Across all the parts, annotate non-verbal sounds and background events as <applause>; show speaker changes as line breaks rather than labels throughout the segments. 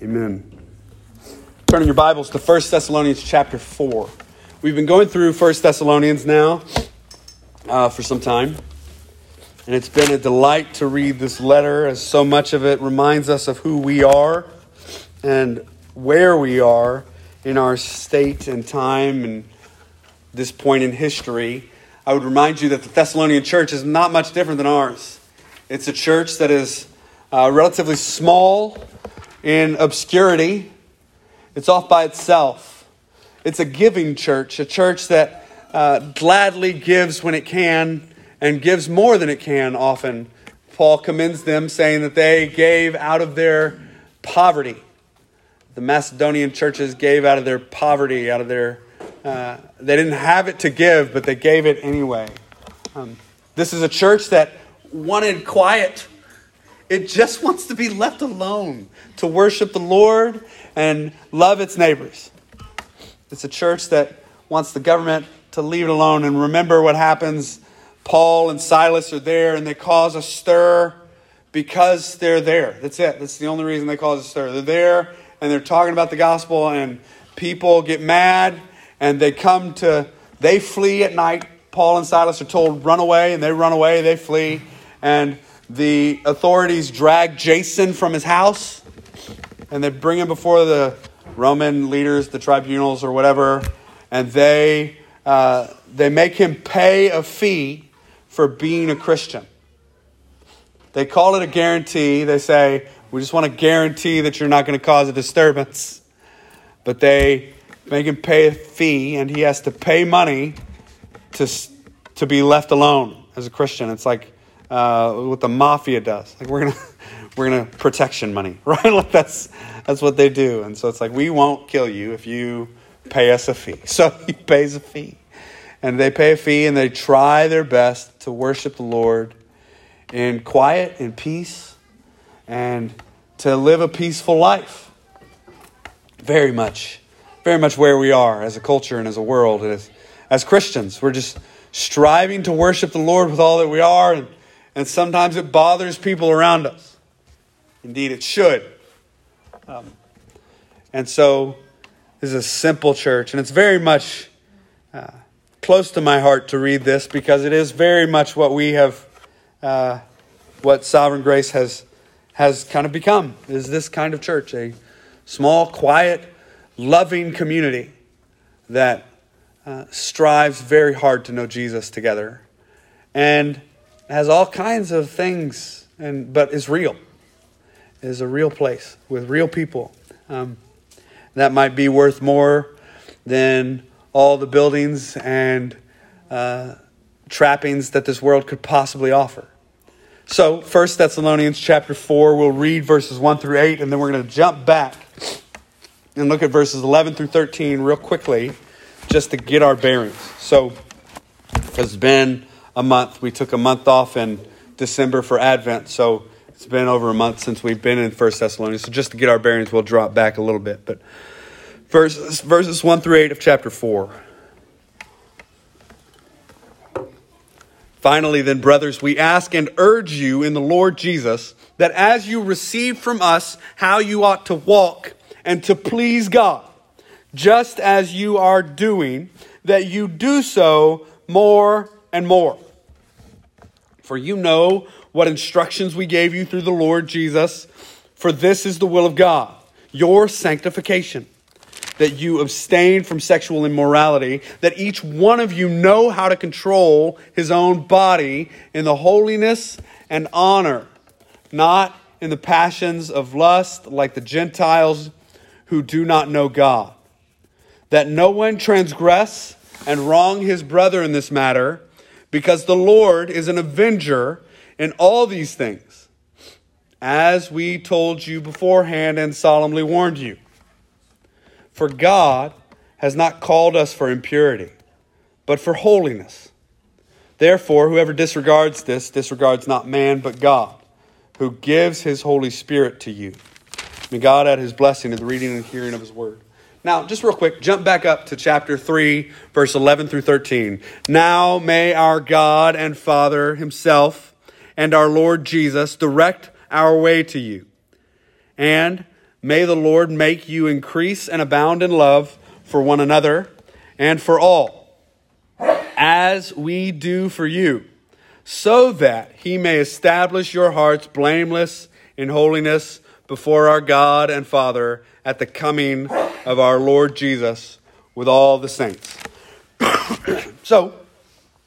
Amen. Turning your Bibles to 1 Thessalonians chapter 4. We've been going through 1 Thessalonians now uh, for some time. And it's been a delight to read this letter, as so much of it reminds us of who we are and where we are in our state and time and this point in history. I would remind you that the Thessalonian church is not much different than ours. It's a church that is uh, relatively small in obscurity. It's off by itself. It's a giving church, a church that uh, gladly gives when it can and gives more than it can often. Paul commends them, saying that they gave out of their poverty. The Macedonian churches gave out of their poverty, out of their. Uh, they didn't have it to give, but they gave it anyway. Um, this is a church that wanted quiet it just <laughs> wants to be left alone to worship the Lord and love its neighbors. It's a church that wants the government to leave it alone and remember what happens. Paul and Silas are there and they cause a stir because they're there. That's it. That's the only reason they cause a stir. They're there and they're talking about the gospel and people get mad and they come to, they flee at night. Paul and Silas are told, run away, and they run away, they flee. And the authorities drag Jason from his house and they bring him before the Roman leaders, the tribunals, or whatever, and they, uh, they make him pay a fee for being a Christian. They call it a guarantee. They say, We just want to guarantee that you're not going to cause a disturbance. But they make him pay a fee, and he has to pay money to, to be left alone as a Christian. It's like, uh, what the mafia does. Like we're gonna <laughs> we're gonna protection money, <laughs> right? Like that's that's what they do. And so it's like we won't kill you if you pay us a fee. <laughs> So he pays a fee, and they pay a fee, and they try their best to worship the Lord in quiet and peace, and to live a peaceful life. Very much, very much where we are as a culture and as a world, as as Christians, we're just striving to worship the Lord with all that we are and and sometimes it bothers people around us. Indeed, it should. Um, and so, this is a simple church, and it's very much uh, close to my heart to read this because it is very much what we have, uh, what Sovereign Grace has has kind of become. Is this kind of church a small, quiet, loving community that uh, strives very hard to know Jesus together, and has all kinds of things, and but is real. Is a real place with real people. Um, that might be worth more than all the buildings and uh, trappings that this world could possibly offer. So, First Thessalonians chapter 4, we'll read verses 1 through 8, and then we're going to jump back and look at verses 11 through 13 real quickly just to get our bearings. So, it's been a month. We took a month off in December for Advent, so it's been over a month since we've been in First Thessalonians. So just to get our bearings, we'll drop back a little bit. But verses, verses 1 through 8 of chapter 4. Finally, then, brothers, we ask and urge you in the Lord Jesus that as you receive from us how you ought to walk and to please God, just as you are doing, that you do so more and more. For you know what instructions we gave you through the Lord Jesus. For this is the will of God, your sanctification, that you abstain from sexual immorality, that each one of you know how to control his own body in the holiness and honor, not in the passions of lust like the Gentiles who do not know God. That no one transgress and wrong his brother in this matter because the Lord is an avenger in all these things, as we told you beforehand and solemnly warned you. For God has not called us for impurity, but for holiness. Therefore, whoever disregards this disregards not man, but God, who gives his Holy Spirit to you. May God add his blessing to the reading and hearing of his word. Now, just real quick, jump back up to chapter 3, verse 11 through 13. Now may our God and Father Himself and our Lord Jesus direct our way to you. And May the Lord make you increase and abound in love for one another and for all, as we do for you, so that he may establish your hearts blameless in holiness before our God and Father at the coming of our Lord Jesus with all the saints. <coughs> so,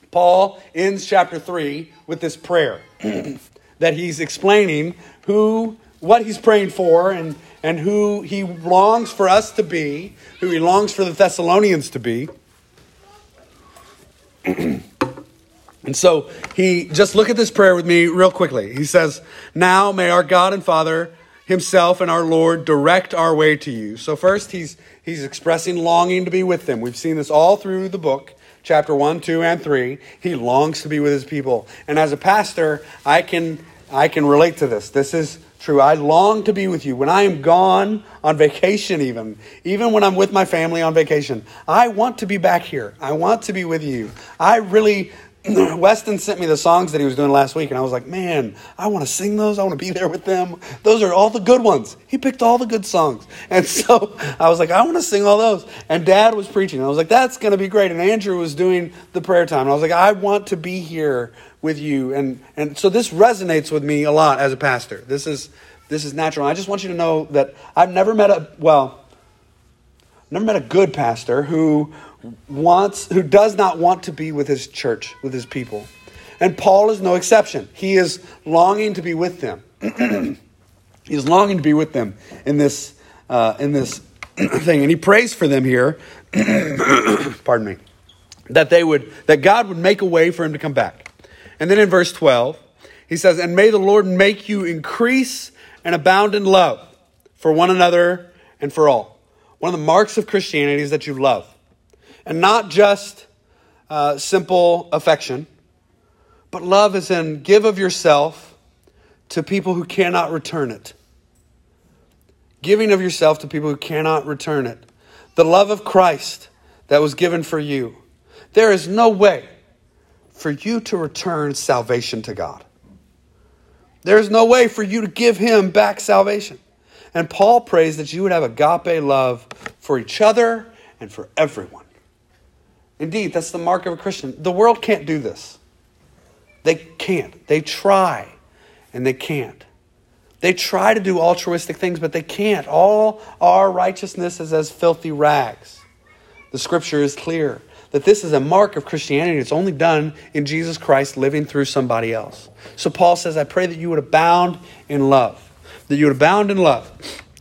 Paul ends chapter 3 with this prayer <coughs> that he's explaining who what he's praying for and, and who he longs for us to be, who he longs for the Thessalonians to be. <coughs> and so he just look at this prayer with me real quickly. He says, Now may our God and Father himself and our Lord direct our way to you. So first he's he's expressing longing to be with them. We've seen this all through the book, chapter 1, 2 and 3. He longs to be with his people. And as a pastor, I can I can relate to this. This is true. I long to be with you. When I am gone on vacation, even, even when I'm with my family on vacation, I want to be back here. I want to be with you. I really, Weston sent me the songs that he was doing last week, and I was like, man, I want to sing those. I want to be there with them. Those are all the good ones. He picked all the good songs. And <laughs> so I was like, I want to sing all those. And dad was preaching. I was like, that's going to be great. And Andrew was doing the prayer time. And I was like, I want to be here with you. And, and so this resonates with me a lot as a pastor. This is, this is natural. I just want you to know that I've never met a, well, never met a good pastor who wants, who does not want to be with his church, with his people. And Paul is no exception. He is longing to be with them. <clears throat> He's longing to be with them in this, uh, in this <clears throat> thing. And he prays for them here. <clears throat> pardon me. That they would, that God would make a way for him to come back. And then in verse 12, he says, And may the Lord make you increase and abound in love for one another and for all. One of the marks of Christianity is that you love. And not just uh, simple affection, but love is in give of yourself to people who cannot return it. Giving of yourself to people who cannot return it. The love of Christ that was given for you. There is no way for you to return salvation to God. There's no way for you to give him back salvation. And Paul prays that you would have agape love for each other and for everyone. Indeed, that's the mark of a Christian. The world can't do this. They can't. They try, and they can't. They try to do altruistic things, but they can't. All our righteousness is as filthy rags. The scripture is clear that this is a mark of Christianity. It's only done in Jesus Christ living through somebody else. So Paul says, I pray that you would abound in love, that you would abound in love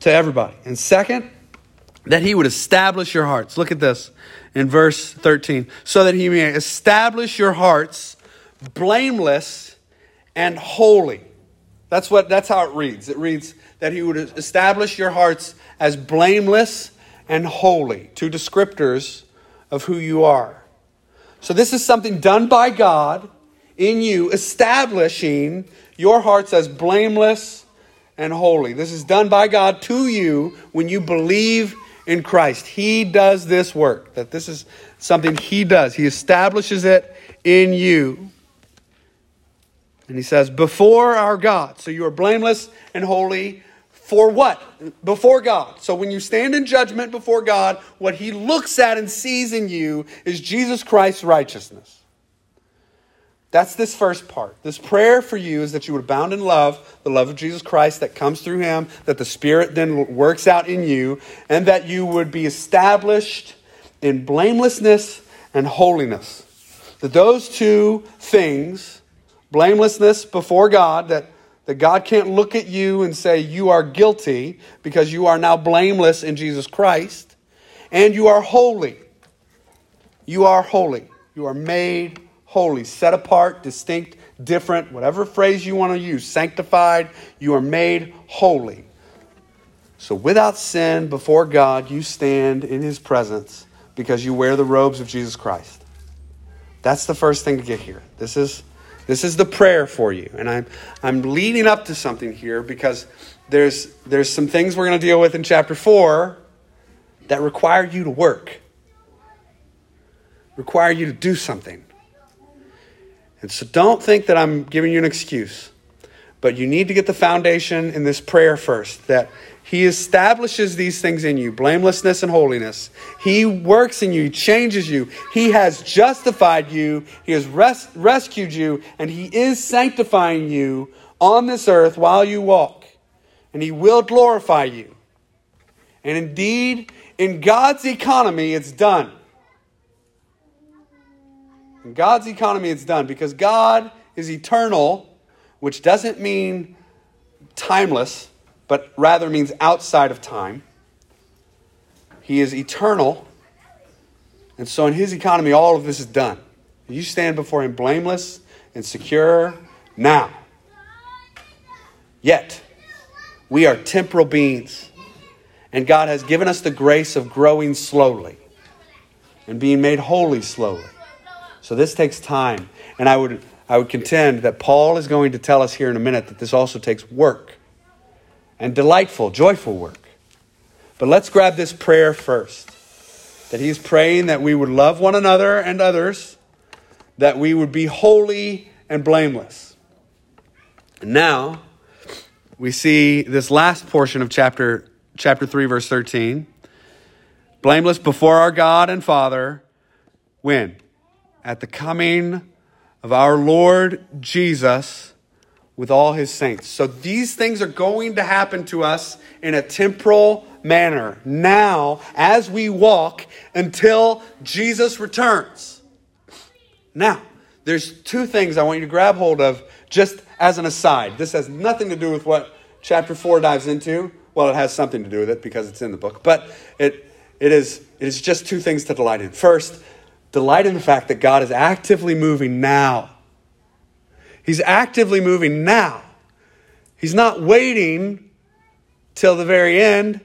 to everybody. And second, that he would establish your hearts. Look at this in verse 13. So that he may establish your hearts blameless and holy. That's what that's how it reads. It reads that he would establish your hearts as blameless and holy. Two descriptors of who you are. So, this is something done by God in you, establishing your hearts as blameless and holy. This is done by God to you when you believe in Christ. He does this work, that this is something He does. He establishes it in you. And He says, before our God. So you are blameless and holy for what? Before God. So when you stand in judgment before God, what He looks at and sees in you is Jesus Christ's righteousness. That's this first part. This prayer for you is that you would abound in love, the love of Jesus Christ that comes through Him, that the Spirit then works out in you, and that you would be established in blamelessness and holiness. That those two things, blamelessness before God, that that God can't look at you and say, You are guilty because you are now blameless in Jesus Christ, and you are holy. You are holy. You are made holy, set apart, distinct, different, whatever phrase you want to use, sanctified. You are made holy. So without sin before God, you stand in His presence because you wear the robes of Jesus Christ. That's the first thing to get here. This is this is the prayer for you. And I'm, I'm leading up to something here because there's, there's some things we're going to deal with in chapter 4 that require you to work, require you to do something. And so don't think that I'm giving you an excuse, but you need to get the foundation in this prayer first that He establishes these things in you blamelessness and holiness. He works in you, He changes you. He has justified you, He has res- rescued you, and He is sanctifying you on this earth while you walk. And He will glorify you. And indeed, in God's economy, it's done. In God's economy, it's done because God is eternal, which doesn't mean timeless but rather means outside of time. He is eternal. And so, in his economy, all of this is done. You stand before him blameless and secure now. Yet, we are temporal beings, and God has given us the grace of growing slowly and being made holy slowly. So, this takes time. And I would, I would contend that Paul is going to tell us here in a minute that this also takes work and delightful, joyful work. But let's grab this prayer first that he's praying that we would love one another and others, that we would be holy and blameless. And now, we see this last portion of chapter, chapter 3, verse 13. Blameless before our God and Father, when? At the coming of our Lord Jesus with all his saints. So these things are going to happen to us in a temporal manner now as we walk until Jesus returns. Now, there's two things I want you to grab hold of just as an aside. This has nothing to do with what chapter 4 dives into. Well, it has something to do with it because it's in the book, but it, it, is, it is just two things to delight in. First, delight in the fact that God is actively moving now He's actively moving now. He's not waiting till the very end.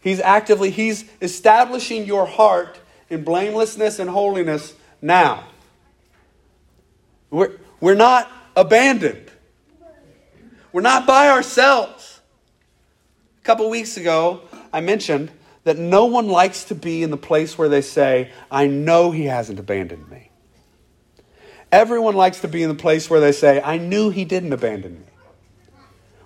He's actively, he's establishing your heart in blamelessness and holiness now. We're, we're not abandoned. We're not by ourselves. A couple weeks ago, I mentioned that no one likes to be in the place where they say, I know he hasn't abandoned me. Everyone likes to be in the place where they say, I knew he didn't abandon me.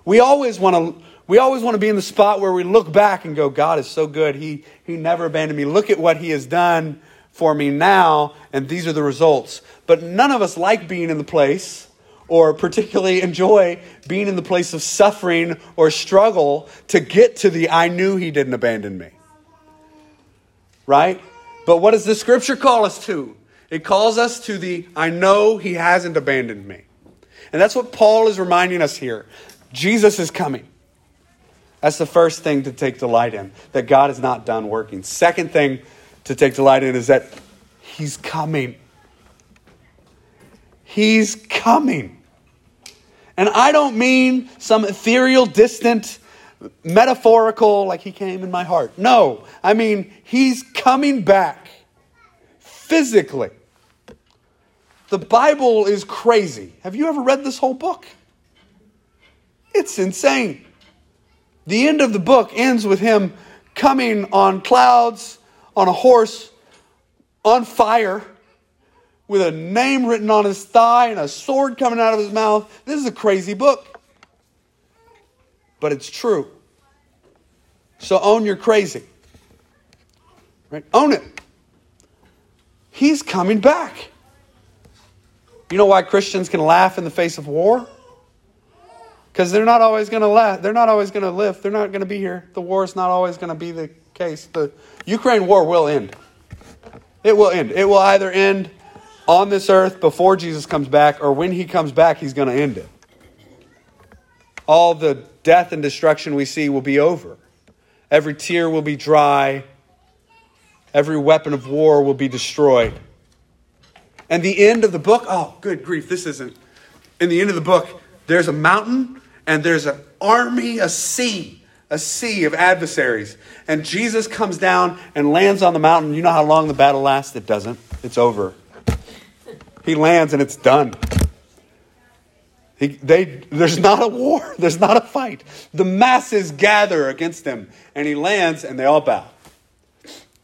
We always want to we always want to be in the spot where we look back and go, God is so good. He, he never abandoned me. Look at what he has done for me now, and these are the results. But none of us like being in the place or particularly <laughs> enjoy being in the place of suffering or struggle to get to the I knew he didn't abandon me. Right? But what does the scripture call us to? It calls us to the I know he hasn't abandoned me. And that's what Paul is reminding us here. Jesus is coming. That's the first thing to take delight in, that God is not done working. Second thing to take delight in is that he's coming. He's coming. And I don't mean some ethereal, distant, metaphorical, like he came in my heart. No, I mean he's coming back physically. The Bible is crazy. Have you ever read this whole book? It's insane. The end of the book ends with him coming on clouds, on a horse, on fire, with a name written on his thigh and a sword coming out of his mouth. This is a crazy book. But it's true. So own your crazy. Right? Own it. He's coming back. You know why Christians can laugh in the face of war? Because they're not always going to laugh. They're not always going to live. They're not going to be here. The war is not always going to be the case. The Ukraine war will end. It will end. It will either end on this earth before Jesus comes back, or when he comes back, he's going to end it. All the death and destruction we see will be over. Every tear will be dry. Every weapon of war will be destroyed. And the end of the book, oh, good grief, this isn't. In the end of the book, there's a mountain and there's an army, a sea, a sea of adversaries. And Jesus comes down and lands on the mountain. You know how long the battle lasts? It doesn't, it's over. He lands and it's done. He, they, there's not a war, <laughs> there's not a fight. The masses gather against him, and he lands and they all bow.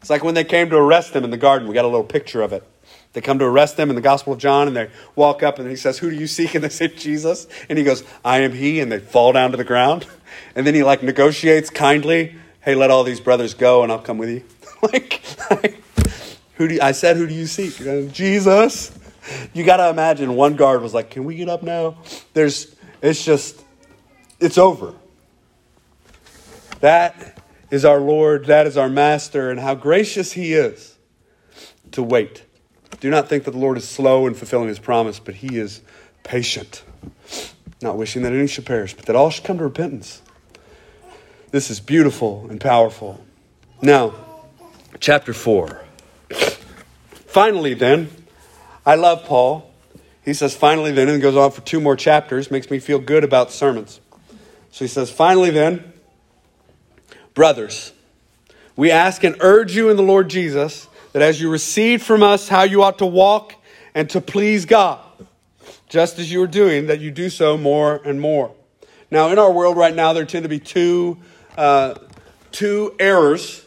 It's like when they came to arrest him in the garden. We got a little picture of it. They come to arrest him in the Gospel of John, and they walk up, and he says, Who do you seek? <laughs> And they say, Jesus. And he goes, I am he. And they fall down to the ground. <laughs> and then he like negotiates kindly, "Hey, let all these brothers go, and I'll come with you." like, who do you, I said, "Who do you seek?" Jesus. <laughs> You got to imagine one guard was like, "Can we get up now?" There's, it's just, it's over. That is our Lord. That is our Master, and how gracious He is to wait. Do not think that the Lord is slow in fulfilling His promise, but He is patient not wishing that any should perish, but that all should come to repentance. This is beautiful and powerful. Now, chapter 4. Finally, then, I love Paul. He says, finally, then, and goes on for two more chapters, makes me feel good about sermons. So he says, finally, then, brothers, we ask and urge you in the Lord Jesus that as you receive from us how you ought to walk and to please God, just as you are doing, that you do so more and more. Now, in our world right now, there tend to be two, uh, two errors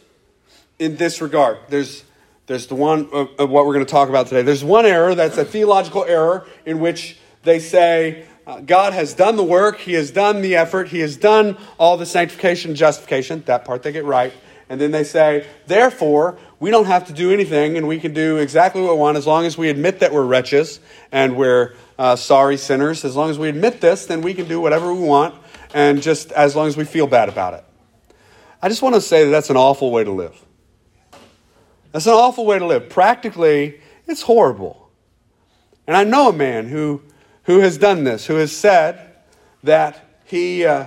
in this regard. There's, there's the one of, of what we're going to talk about today. There's one error that's a theological error in which they say, uh, God has done the work, He has done the effort, He has done all the sanctification and justification. That part they get right. And then they say, therefore, we don't have to do anything and we can do exactly what we want as long as we admit that we're wretches and we're uh, sorry sinners. As long as we admit this, then we can do whatever we want, and just as long as we feel bad about it. I just want to say that that's an awful way to live. That's an awful way to live. Practically, it's horrible. And I know a man who, who has done this, who has said that he, uh,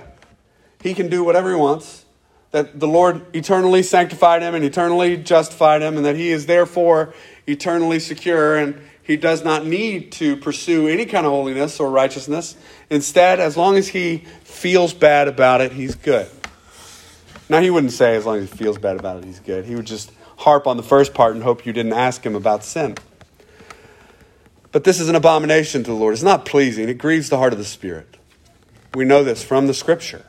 he can do whatever he wants, that the Lord eternally sanctified him and eternally justified him, and that he is therefore eternally secure. And he does not need to pursue any kind of holiness or righteousness. Instead, as long as he feels bad about it, he's good. Now, he wouldn't say as long as he feels bad about it, he's good. He would just harp on the first part and hope you didn't ask him about sin. But this is an abomination to the Lord. It's not pleasing, it grieves the heart of the Spirit. We know this from the Scripture.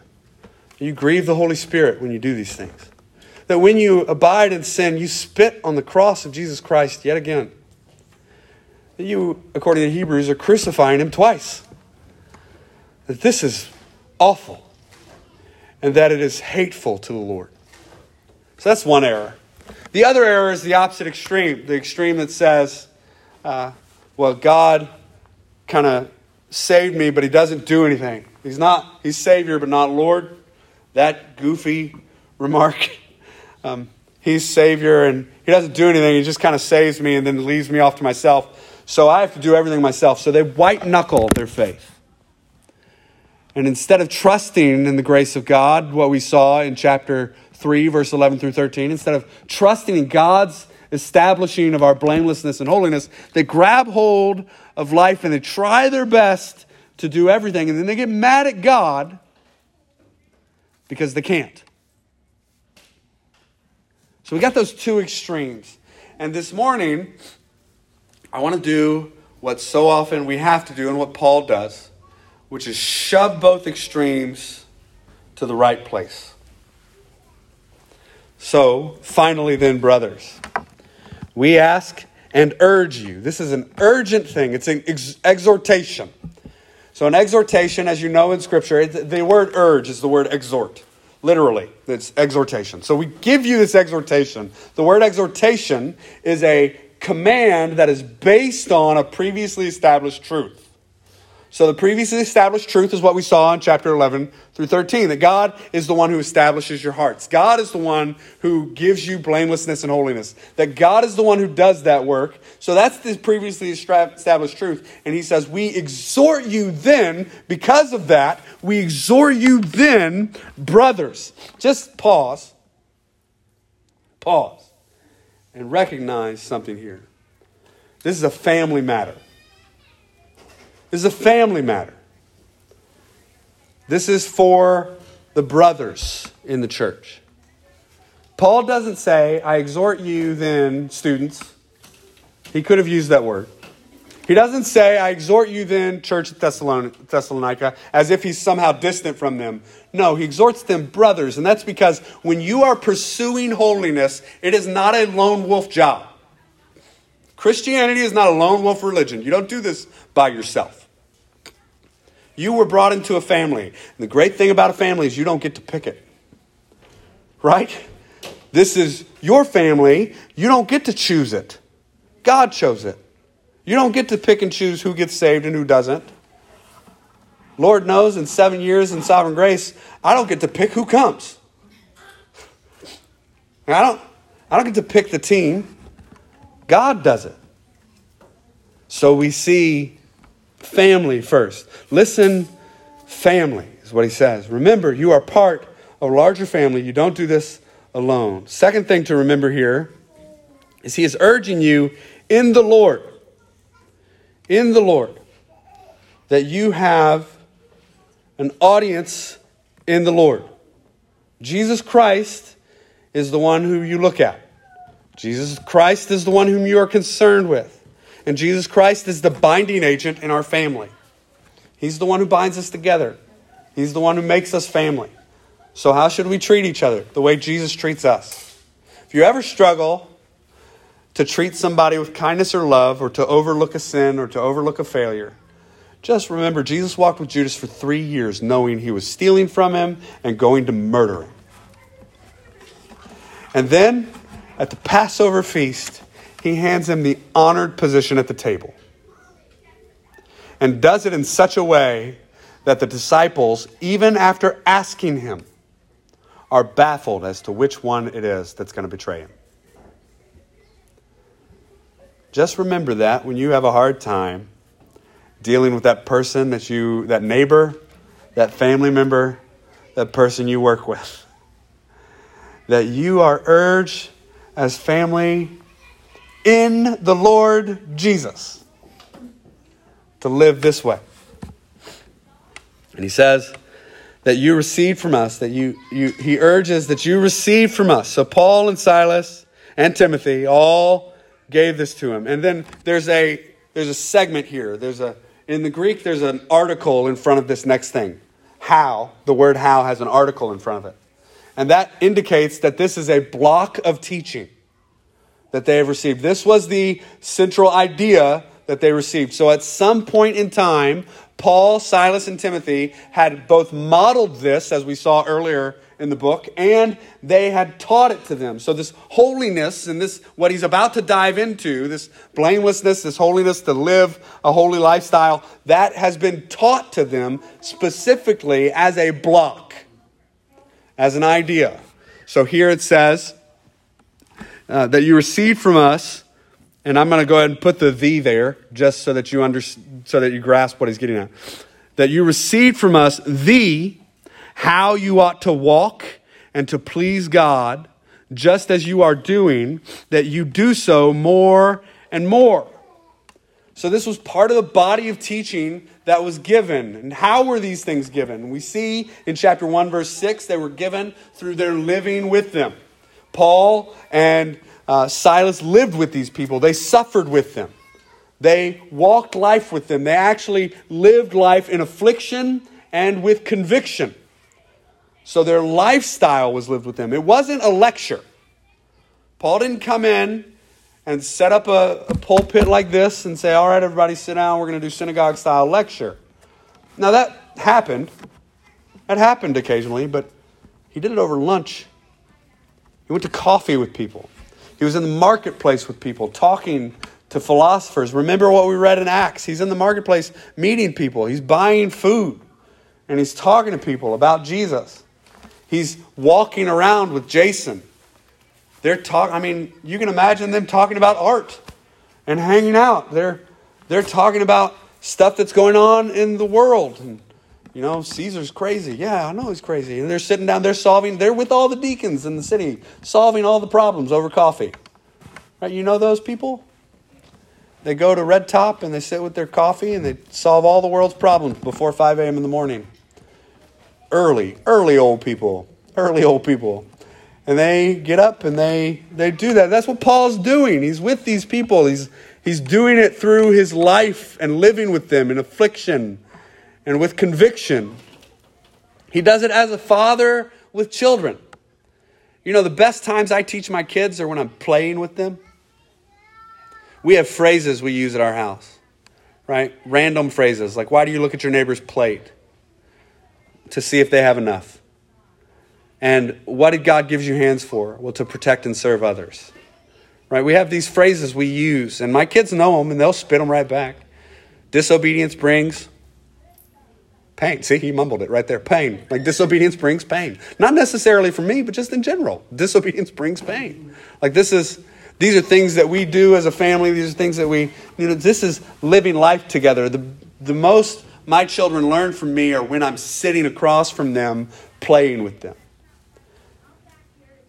You grieve the Holy Spirit when you do these things. That when you abide in sin, you spit on the cross of Jesus Christ yet again you, according to Hebrews, are crucifying him twice. That this is awful and that it is hateful to the Lord. So that's one error. The other error is the opposite extreme the extreme that says, uh, well, God kind of saved me, but he doesn't do anything. He's not, he's Savior, but not Lord. That goofy <laughs> remark. Um, he's Savior and he doesn't do anything. He just kind of saves me and then leaves me off to myself. So I have to do everything myself. So they white knuckle their faith. And instead of trusting in the grace of God, what we saw in chapter 3, verse 11 through 13, instead of trusting in God's establishing of our blamelessness and holiness, they grab hold of life and they try their best to do everything. And then they get mad at God because they can't. So we got those two extremes. And this morning, I want to do what so often we have to do and what Paul does, which is shove both extremes to the right place. So, finally, then, brothers, we ask and urge you. This is an urgent thing, it's an ex- exhortation. So, an exhortation, as you know in Scripture, the word urge is the word exhort. Literally, it's exhortation. So, we give you this exhortation. The word exhortation is a command that is based on a previously established truth. So, the previously established truth is what we saw in chapter 11 through 13 that God is the one who establishes your hearts. God is the one who gives you blamelessness and holiness. That God is the one who does that work. So, that's the previously established truth. And He says, We exhort you then, because of that, we exhort you then, brothers. Just pause. Pause and recognize something here. This is a family matter. This is a family matter. This is for the brothers in the church. Paul doesn't say, I exhort you then, students. He could have used that word. He doesn't say, I exhort you then, church at Thessalonica, as if he's somehow distant from them. No, he exhorts them brothers, and that's because when you are pursuing holiness, it is not a lone wolf job. Christianity is not a lone wolf religion. You don't do this by yourself. You were brought into a family. And the great thing about a family is you don't get to pick it. Right? This is your family. You don't get to choose it. God chose it. You don't get to pick and choose who gets saved and who doesn't. Lord knows in seven years in sovereign grace, I don't get to pick who comes. I don't, I don't get to pick the team. God does it. So we see family first. Listen, family is what he says. Remember, you are part of a larger family. You don't do this alone. Second thing to remember here is he is urging you in the Lord, in the Lord, that you have an audience in the Lord. Jesus Christ is the one who you look at. Jesus Christ is the one whom you are concerned with. And Jesus Christ is the binding agent in our family. He's the one who binds us together, He's the one who makes us family. So, how should we treat each other? The way Jesus treats us. If you ever struggle to treat somebody with kindness or love, or to overlook a sin, or to overlook a failure, just remember Jesus walked with Judas for three years, knowing he was stealing from him and going to murder him. And then at the Passover feast, he hands him the honored position at the table and does it in such a way that the disciples, even after asking him, are baffled as to which one it is that's going to betray him. Just remember that when you have a hard time dealing with that person that you, that neighbor, that family member, that person you work with, that you are urged as family in the Lord Jesus to live this way. And he says that you receive from us, that you, you he urges that you receive from us. So Paul and Silas and Timothy all gave this to him. And then there's a there's a segment here. There's a in the Greek there's an article in front of this next thing. How, the word how has an article in front of it. And that indicates that this is a block of teaching that they have received. This was the central idea that they received. So at some point in time, Paul, Silas, and Timothy had both modeled this, as we saw earlier in the book, and they had taught it to them. So this holiness and this, what he's about to dive into, this blamelessness, this holiness to live a holy lifestyle, that has been taught to them specifically as a block, as an idea. So here it says, uh, that you received from us, and I'm going to go ahead and put the thee there just so that you under, so that you grasp what he's getting at. That you received from us the how you ought to walk and to please God, just as you are doing, that you do so more and more. So, this was part of the body of teaching that was given. And how were these things given? We see in chapter 1, verse 6, they were given through their living with them. Paul and uh, Silas lived with these people, they suffered with them, they walked life with them, they actually lived life in affliction and with conviction. So their lifestyle was lived with them. It wasn't a lecture. Paul didn't come in and set up a, a pulpit like this and say, All right, everybody sit down, we're going to do synagogue style lecture. Now that happened. That happened occasionally, but he did it over lunch he went to coffee with people. He was in the marketplace with people, talking to philosophers. Remember what we read in Acts? He's in the marketplace meeting people, he's buying food, and he's talking to people about Jesus. He's walking around with Jason. They're talking, I mean, you can imagine them talking about art and hanging out. They're, they're talking about stuff that's going on in the world and you know, Caesar's crazy. Yeah, I know he's crazy. And they're sitting down there solving, they're with all the deacons in the city, solving all the problems over coffee. Right? You know those people? They go to Red Top and they sit with their coffee and they solve all the world's problems before 5 a.m. in the morning. Early, early old people. Early old people. And they get up and they, they do that. That's what Paul's doing. He's with these people. He's, he's doing it through his life and living with them in affliction and with conviction. He does it as a father with children. You know, the best times I teach my kids are when I'm playing with them. We have phrases we use at our house, right? Random phrases like, why do you look at your neighbor's plate? To see if they have enough. And what did God give you hands for? Well, to protect and serve others. Right? We have these phrases we use, and my kids know them and they'll spit them right back. Disobedience brings pain. See, he mumbled it right there. Pain. Like disobedience brings pain. Not necessarily for me, but just in general. <laughs> Disobedience brings pain. Like this is these are things that we do as a family. These are things that we, you know, this is living life together. The, the most my children learn from me are when I'm sitting across from them playing with them.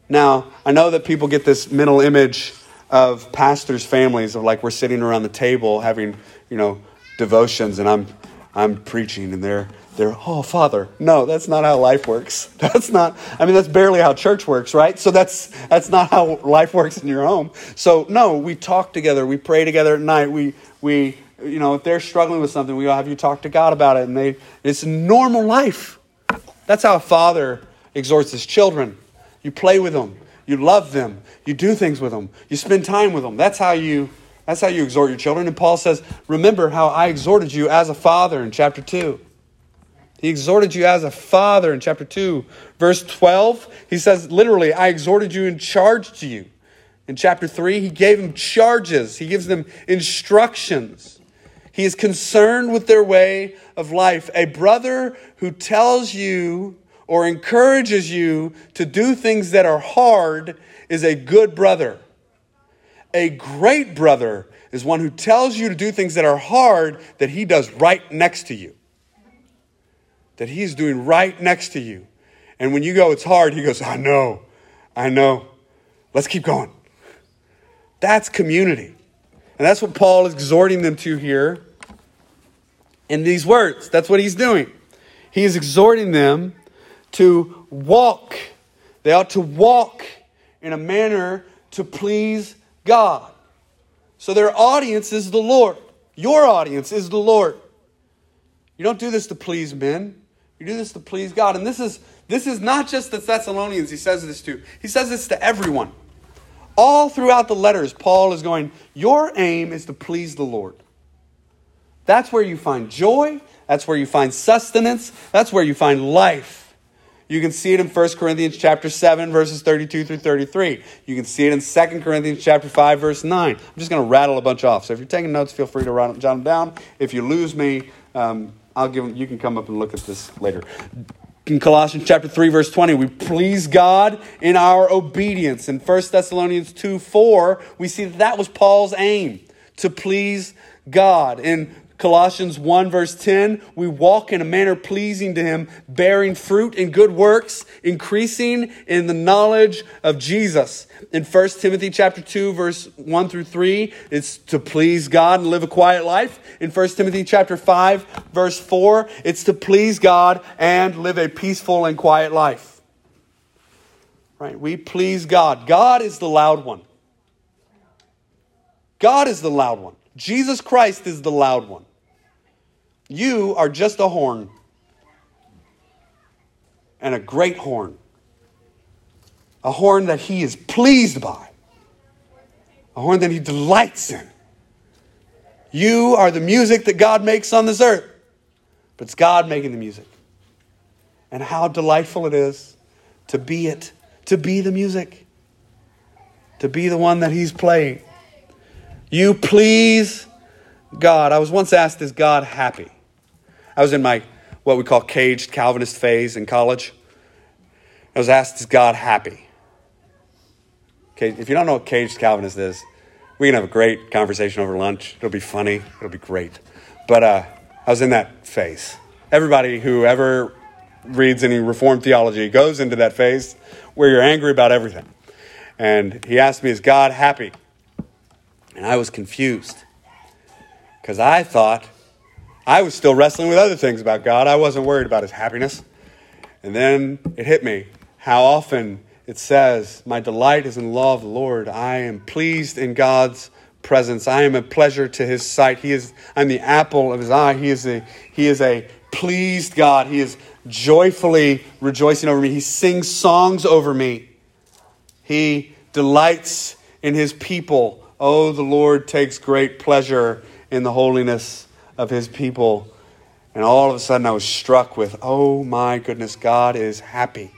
Now, I know that people get this mental image of pastors' families of like we're sitting around the table having, you know, devotions and I'm I'm preaching and they're they're oh father no that's not how life works. <laughs> That's not i mean that's barely how church works right? So that's that's not how life works in your home. So no we talk together we pray together at night we we you know if they're struggling with something we have you talk to god about it and they it's normal life. That's how a father exhorts his children. You play with them you love them you do things with them you spend time with them. That's how you that's how you exhort your children and paul says remember how i exhorted you as a father in chapter 2 he exhorted you as a father in chapter 2, verse 12. He says, literally, I exhorted you and charged you. In chapter 3, he gave them charges, he gives them instructions. He is concerned with their way of life. A brother who tells you or encourages you to do things that are hard is a good brother. A great brother is one who tells you to do things that are hard that he does right next to you that He's doing right next to you. And when you go, it's hard, He goes, I know, I know. Let's keep going. That's community. And that's what Paul is exhorting them to here in these words. That's what he's doing. He is exhorting them to walk. They ought to walk in a manner to please God. So their audience is the Lord. Your audience is the Lord. You don't do this to please men. You do this to please God. And this is this is not just the Thessalonians he says this to. He says this to everyone. All throughout the letters, Paul is going, Your aim is to please the Lord. That's where you find joy. That's where you find sustenance. That's where you find life. You can see it in 1 Corinthians chapter 7, verses 32 through 33. You can see it in 2 Corinthians chapter 5, verse 9. I'm just going to rattle a bunch off. So if you're taking notes, feel free to write them down. If you lose me, um, I'll give them, you can come up and look at this later. In Colossians chapter 3, verse 20, we please God in our obedience. In 1 Thessalonians 2 4, we see that that was Paul's aim to please God. In Colossians 1, verse 10, we walk in a manner pleasing to Him, bearing fruit in good works, increasing in the knowledge of Jesus. In 1 Timothy chapter 2, verse 1 through 3, it's to please God and live a quiet life. In 1 Timothy chapter 5, verse 4, it's to please God and live a peaceful and quiet life. Right? We please God. God is the loud one. God is the loud one. Jesus Christ is the loud one. You are just a horn, and a great horn. A horn that he is pleased by, a horn that he delights in. You are the music that God makes on this earth, but it's God making the music. And how delightful it is to be it, to be the music, to be the one that he's playing. You please God. I was once asked, Is God happy? I was in my what we call caged Calvinist phase in college. I was asked, Is God happy? Okay, if you don't know what caged Calvinist is, we can have a great conversation over lunch. It'll be funny, it'll be great. But uh, I was in that phase. Everybody who ever reads any Reformed theology goes into that phase where you're angry about everything. And he asked me, Is God happy? And I was confused because I thought I was still wrestling with other things about God. I wasn't worried about his happiness. And then it hit me how often it says, My delight is in the law of the Lord. I am pleased in God's presence. I am a pleasure to his sight. He is I'm the apple of his eye. He is a he is a pleased God. He is joyfully rejoicing over me. He sings songs over me. He delights in his people. Oh, the Lord takes great pleasure in the holiness of his people. And all of a sudden, I was struck with, oh my goodness, God is happy.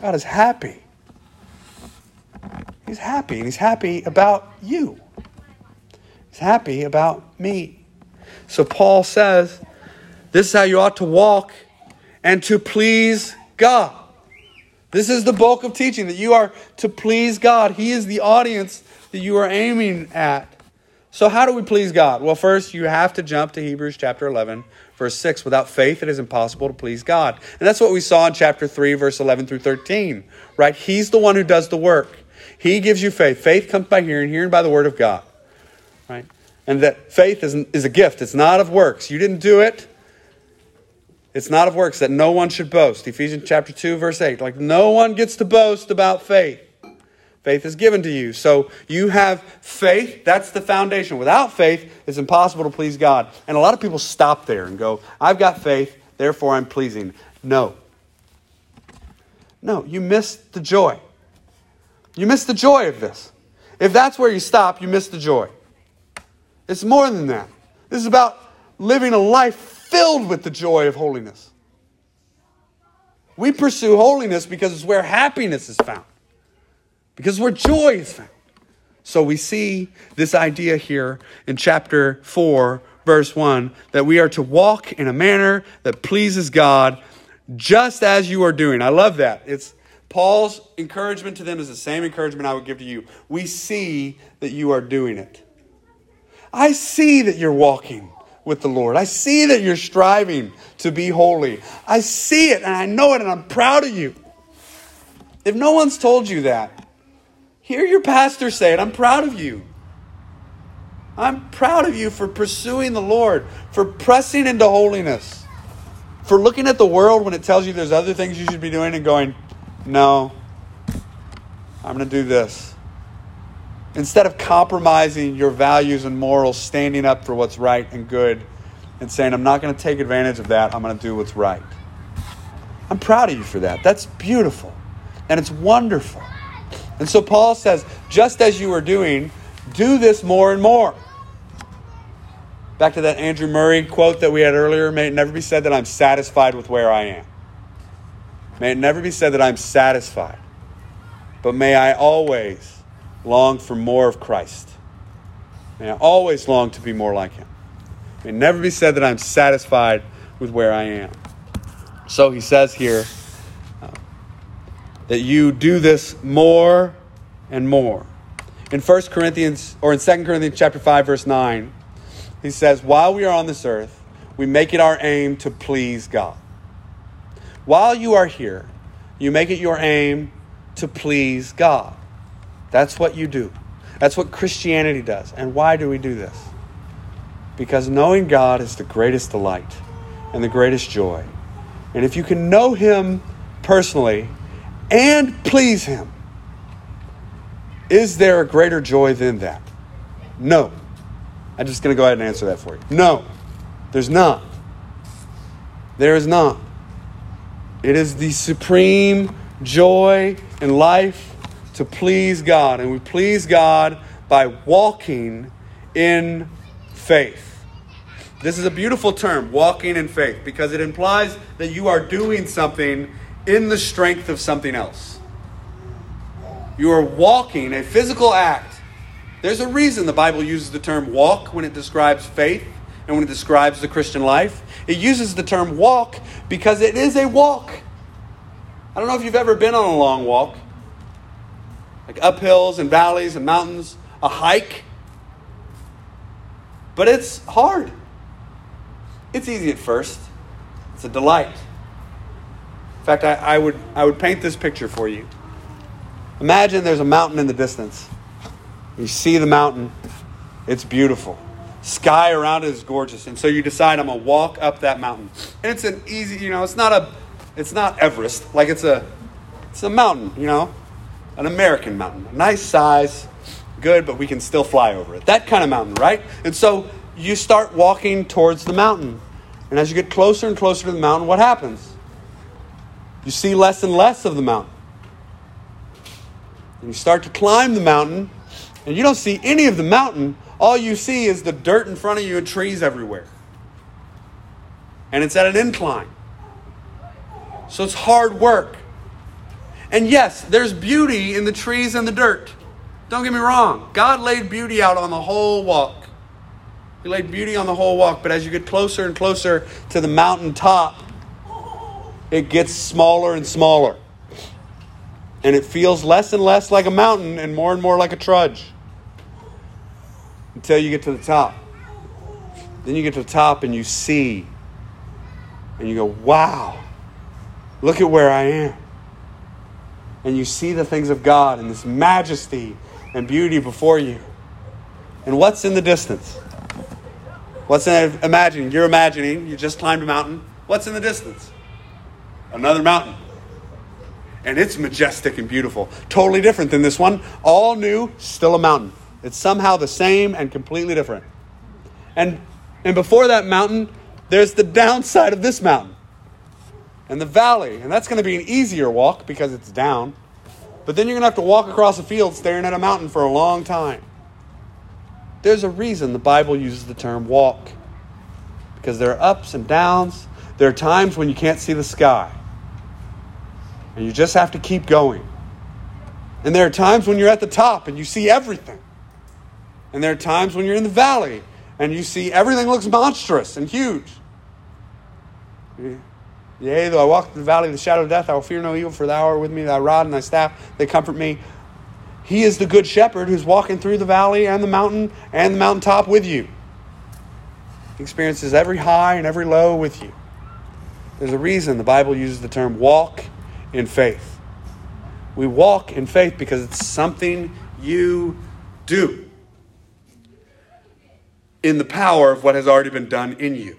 God is happy. He's happy, and He's happy about you. He's happy about me. So Paul says, This is how you ought to walk and to please God. This is the bulk of teaching that you are to please God. He is the audience that you are aiming at. So, how do we please God? Well, first, you have to jump to Hebrews chapter 11, verse 6. Without faith, it is impossible to please God. And that's what we saw in chapter 3, verse 11 through 13, right? He's the one who does the work. He gives you faith. Faith comes by hearing, hearing by the word of God, right? And that faith is, is a gift, it's not of works. You didn't do it. It's not of works that no one should boast. Ephesians chapter 2, verse 8. Like, no one gets to boast about faith. Faith is given to you. So you have faith. That's the foundation. Without faith, it's impossible to please God. And a lot of people stop there and go, I've got faith, therefore I'm pleasing. No. No, you miss the joy. You miss the joy of this. If that's where you stop, you miss the joy. It's more than that. This is about living a life filled with the joy of holiness. We pursue holiness because it's where happiness is found because where joy is found. So we see this idea here in chapter 4, verse 1, that we are to walk in a manner that pleases God just as you are doing. I love that. It's Paul's encouragement to them is the same encouragement I would give to you. We see that you are doing it. I see that you're walking with the Lord. I see that you're striving to be holy. I see it and I know it and I'm proud of you. If no one's told you that, Hear your pastor say it. I'm proud of you. I'm proud of you for pursuing the Lord, for pressing into holiness, for looking at the world when it tells you there's other things you should be doing and going, no, I'm going to do this. Instead of compromising your values and morals, standing up for what's right and good, and saying, I'm not going to take advantage of that, I'm going to do what's right. I'm proud of you for that. That's beautiful. And it's wonderful. And so Paul says, just as you are doing, do this more and more. Back to that Andrew Murray quote that we had earlier may it never be said that I'm satisfied with where I am. May it never be said that I'm satisfied. But may I always long for more of Christ. May I always long to be more like Him. May it never be said that I'm satisfied with where I am. So he says here, that you do this more and more. In 1 Corinthians or in 2 Corinthians chapter 5 verse 9, he says, "While we are on this earth, we make it our aim to please God." While you are here, you make it your aim to please God. That's what you do. That's what Christianity does. And why do we do this? Because knowing God is the greatest delight and the greatest joy. And if you can know Him personally, and please Him. Is there a greater joy than that? No. I'm just going to go ahead and answer that for you. No, there's not. There is not. It is the supreme joy in life to please God. And we please God by walking in faith. This is a beautiful term, walking in faith, because it implies that you are doing something in the strength of something else. You are walking a physical act. There's a reason the Bible uses the term walk when it describes faith and when it describes the Christian life. It uses the term walk because it is a walk. I don't know if you've ever been on a long walk, like up hills and valleys and mountains, a hike, but it's hard. It's easy at first, it's a delight. In fact, I, I, would, I would paint this picture for you. Imagine there's a mountain in the distance. You see the mountain, it's beautiful. Sky around it is gorgeous. And so you decide I'm gonna walk up that mountain. And it's an easy, you know, it's not a it's not Everest. Like it's a it's a mountain, you know, an American mountain. A nice size, good, but we can still fly over it. That kind of mountain, right? And so you start walking towards the mountain. And as you get closer and closer to the mountain, what happens? You see less and less of the mountain. And you start to climb the mountain, And you don't see any of the mountain. All you see is the dirt in front of you and trees everywhere. And it's at an incline. So it's hard work. And yes, there's beauty in the trees and the dirt. Don't get me wrong. God laid beauty out on the whole walk. He laid beauty on the whole walk, but as you get closer and closer to the mountain top, it gets smaller and smaller. And it feels less and less like a mountain and more and more like a trudge until you get to the top. Then you get to the top and you see, and you go, wow, look at where I am. And you see the things of God and this majesty and beauty before you. And what's in the distance? What's in imagining? You're imagining, you just climbed a mountain. What's in the distance? Another mountain. And it's majestic and beautiful. Totally different than this one. All new, still a mountain. It's somehow the same and completely different. And and before that mountain, there's the downside of this mountain. And the valley. And that's going to be an easier walk because it's down. But then you're going to have to walk across a field staring at a mountain for a long time. There's a reason the Bible uses the term walk. Because there are ups and downs. There are times when you can't see the sky. And you just have to keep going. And there are times when you're at the top and you see everything. And there are times when you're in the valley and you see everything looks monstrous and huge. Yea, though I walk through the valley of the shadow of death, I will fear no evil, for thou art with me, thy rod and thy staff, they comfort me. He is the good shepherd who's walking through the valley and the mountain and the mountaintop with you. He experiences every high and every low with you. There's a reason the Bible uses the term walk in faith. We walk in faith because it's something you do in the power of what has already been done in you.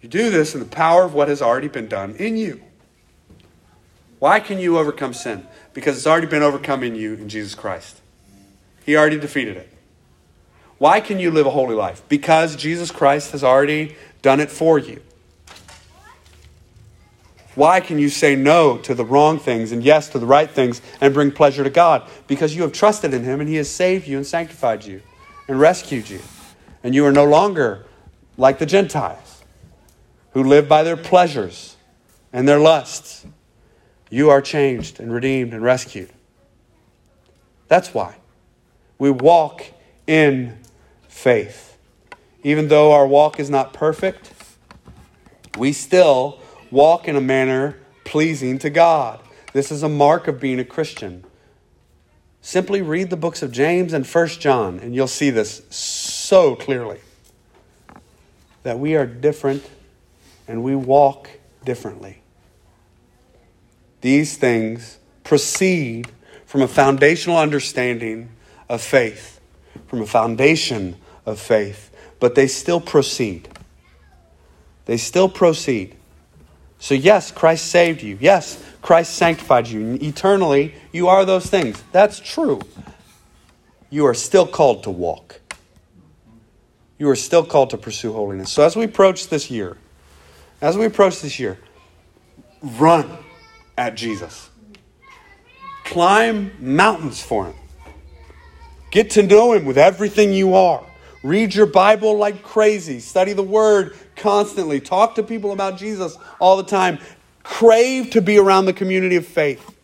You do this in the power of what has already been done in you. Why can you overcome sin? Because it's already been overcome in you in Jesus Christ. He already defeated it. Why can you live a holy life? Because Jesus Christ has already done it for you. Why can you say no to the wrong things and yes to the right things and bring pleasure to God? Because you have trusted in Him and He has saved you and sanctified you and rescued you. And you are no longer like the Gentiles who live by their pleasures and their lusts. You are changed and redeemed and rescued. That's why we walk in faith. Even though our walk is not perfect, we still walk in a manner pleasing to God. This is a mark of being a Christian. Simply read the books of James and First John, and you'll see this so clearly that we are different and we walk differently. These things proceed from a foundational understanding of faith, from a foundation of faith, but they still proceed. They still proceed. So, yes, Christ saved you. Yes, Christ sanctified you. Eternally, you are those things. That's true. You are still called to walk. You are still called to pursue holiness. So, as we approach this year, as we approach this year, run at Jesus. Climb mountains for him. Get to know him with everything you are. Read your Bible like crazy. Study the Word constantly. Talk to people about Jesus all the time. Crave to be around the community of faith.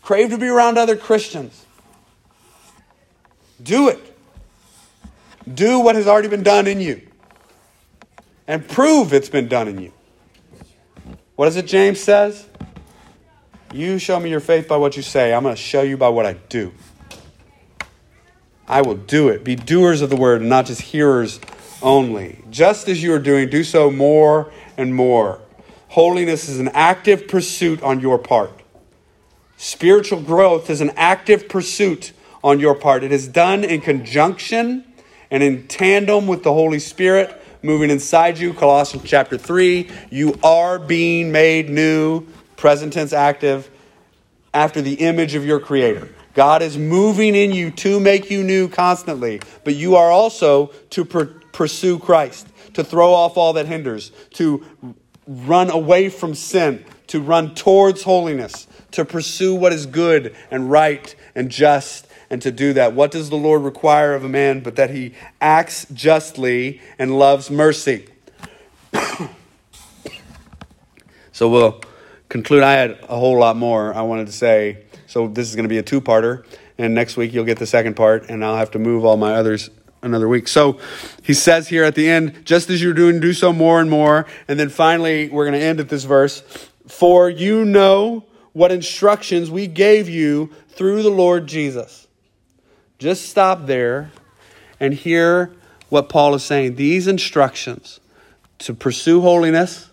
Crave to be around other Christians. Do it. Do what has already been done in you. And prove it's been done in you. What is it James says? You show me your faith by what you say. I'm going to show you by what I do. I will do it. Be doers of the word and not just hearers only. Just as you are doing, do so more and more. Holiness is an active pursuit on your part. Spiritual growth is an active pursuit on your part. It is done in conjunction and in tandem with the Holy Spirit moving inside you. Colossians chapter 3. You are being made new, present tense active, after the image of your Creator. God is moving in you to make you new constantly, but you are also to pursue Christ, to throw off all that hinders, to run away from sin, to run towards holiness, to pursue what is good and right and just, and to do that. What does the Lord require of a man but that he acts justly and loves mercy? <coughs> so we'll conclude. I had a whole lot more I wanted to say. So this is going to be a two parter. And next week you'll get the second part, and I'll have to move all my others another week. So he says here at the end, just as you're doing, do so more and more. And then finally, we're going to end at this verse For you know what instructions we gave you through the Lord Jesus. Just stop there and hear what Paul is saying. These instructions to pursue holiness,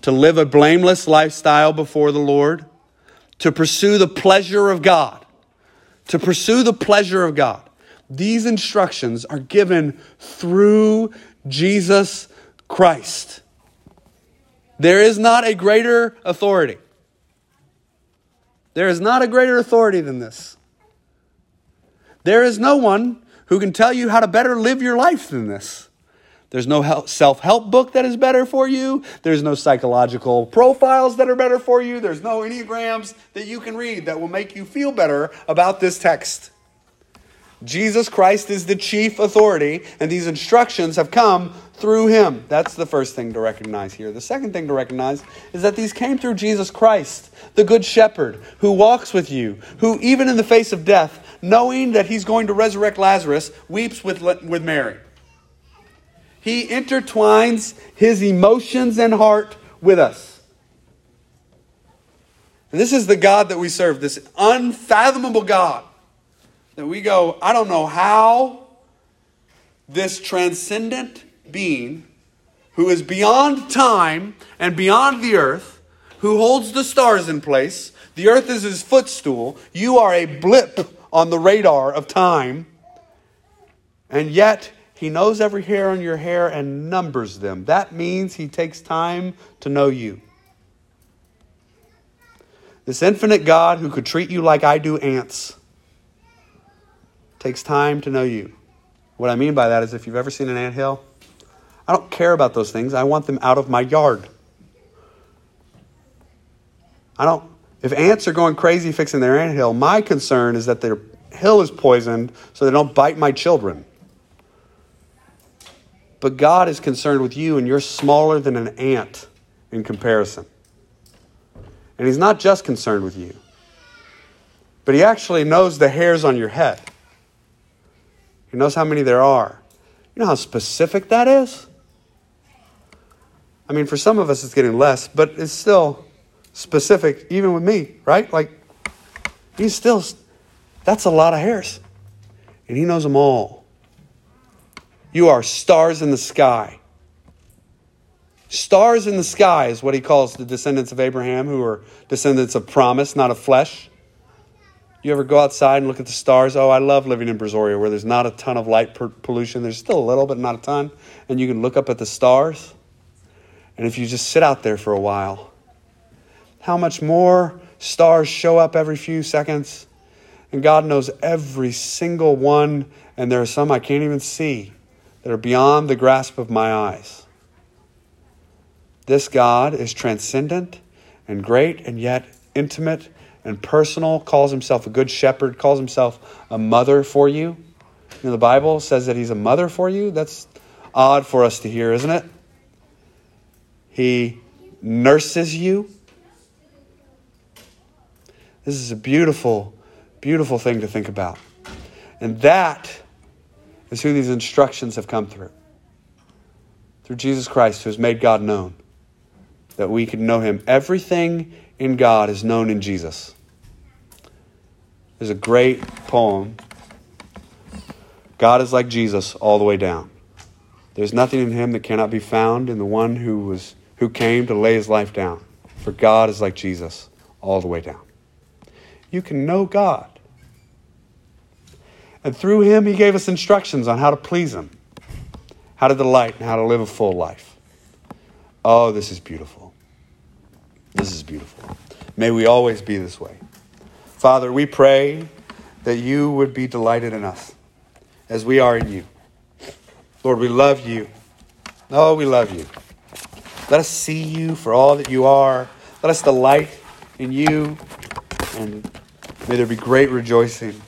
to live a blameless lifestyle before the Lord, to pursue the pleasure of God, to pursue the pleasure of God. These instructions are given through Jesus Christ. There is not a greater authority. There is not a greater authority than this. There is no one who can tell you how to better live your life than this. There's no self help book that is better for you. There's no psychological profiles that are better for you. There's no Enneagrams that you can read that will make you feel better about this text. Jesus Christ is the chief authority, and these instructions have come through him. That's the first thing to recognize here. The second thing to recognize is that these came through Jesus Christ, the Good Shepherd, who walks with you, who, even in the face of death, knowing that he's going to resurrect Lazarus, weeps with, with Mary. He intertwines his emotions and heart with us. And this is the God that we serve, this unfathomable God that we go, I don't know how this transcendent being who is beyond time and beyond the earth, who holds the stars in place, the earth is his footstool, you are a blip on the radar of time, and yet he knows every hair on your hair and numbers them. That means He takes time to know you. This infinite God who could treat you like I do ants takes time to know you. What I mean by that is if you've ever seen an ant hill, I don't care about those things. I want them out of my yard. I don't if ants are going crazy fixing their ant hill, my concern is that their hill is poisoned so they don't bite my children. But God is concerned with you, and you're smaller than an ant in comparison. And He's not just concerned with you, but He actually knows the hairs on your head. He knows how many there are. You know how specific that is? I mean, for some of us, it's getting less, but it's still specific, even with me, right? Like, He's still, that's a lot of hairs. And He knows them all. You are stars in the sky. Stars in the sky is what he calls the descendants of Abraham, who are descendants of promise, not of flesh. You ever go outside and look at the stars? Oh, I love living in Brazoria where there's not a ton of light pollution. There's still a little, but not a ton. And you can look up at the stars. And if you just sit out there for a while, how much more stars show up every few seconds? And God knows every single one, and there are some I can't even see that are beyond the grasp of my eyes. This God is transcendent and great and yet intimate and personal, calls himself a good shepherd, calls himself a mother for you. You know, the Bible says that he's a mother for you. That's odd for us to hear, isn't it? He nurses you. This is a beautiful, beautiful thing to think about. And that is who these instructions have come through. Through Jesus Christ, who has made God known, that we can know Him. Everything in God is known in Jesus. There's a great poem God is like Jesus all the way down. There's nothing in him that cannot be found in the one who was who came to lay his life down. For God is like Jesus all the way down. You can know God and through him, he gave us instructions on how to please him, how to delight, and how to live a full life. Oh, this is beautiful. This is beautiful. May we always be this way. Father, we pray that you would be delighted in us as we are in you. Lord, we love you. Oh, we love you. Let us see you for all that you are. Let us delight in you, and may there be great rejoicing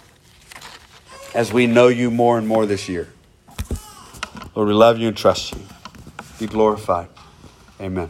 as we know you more and more this year. Lord, we love you and trust you. Be glorified. Amen.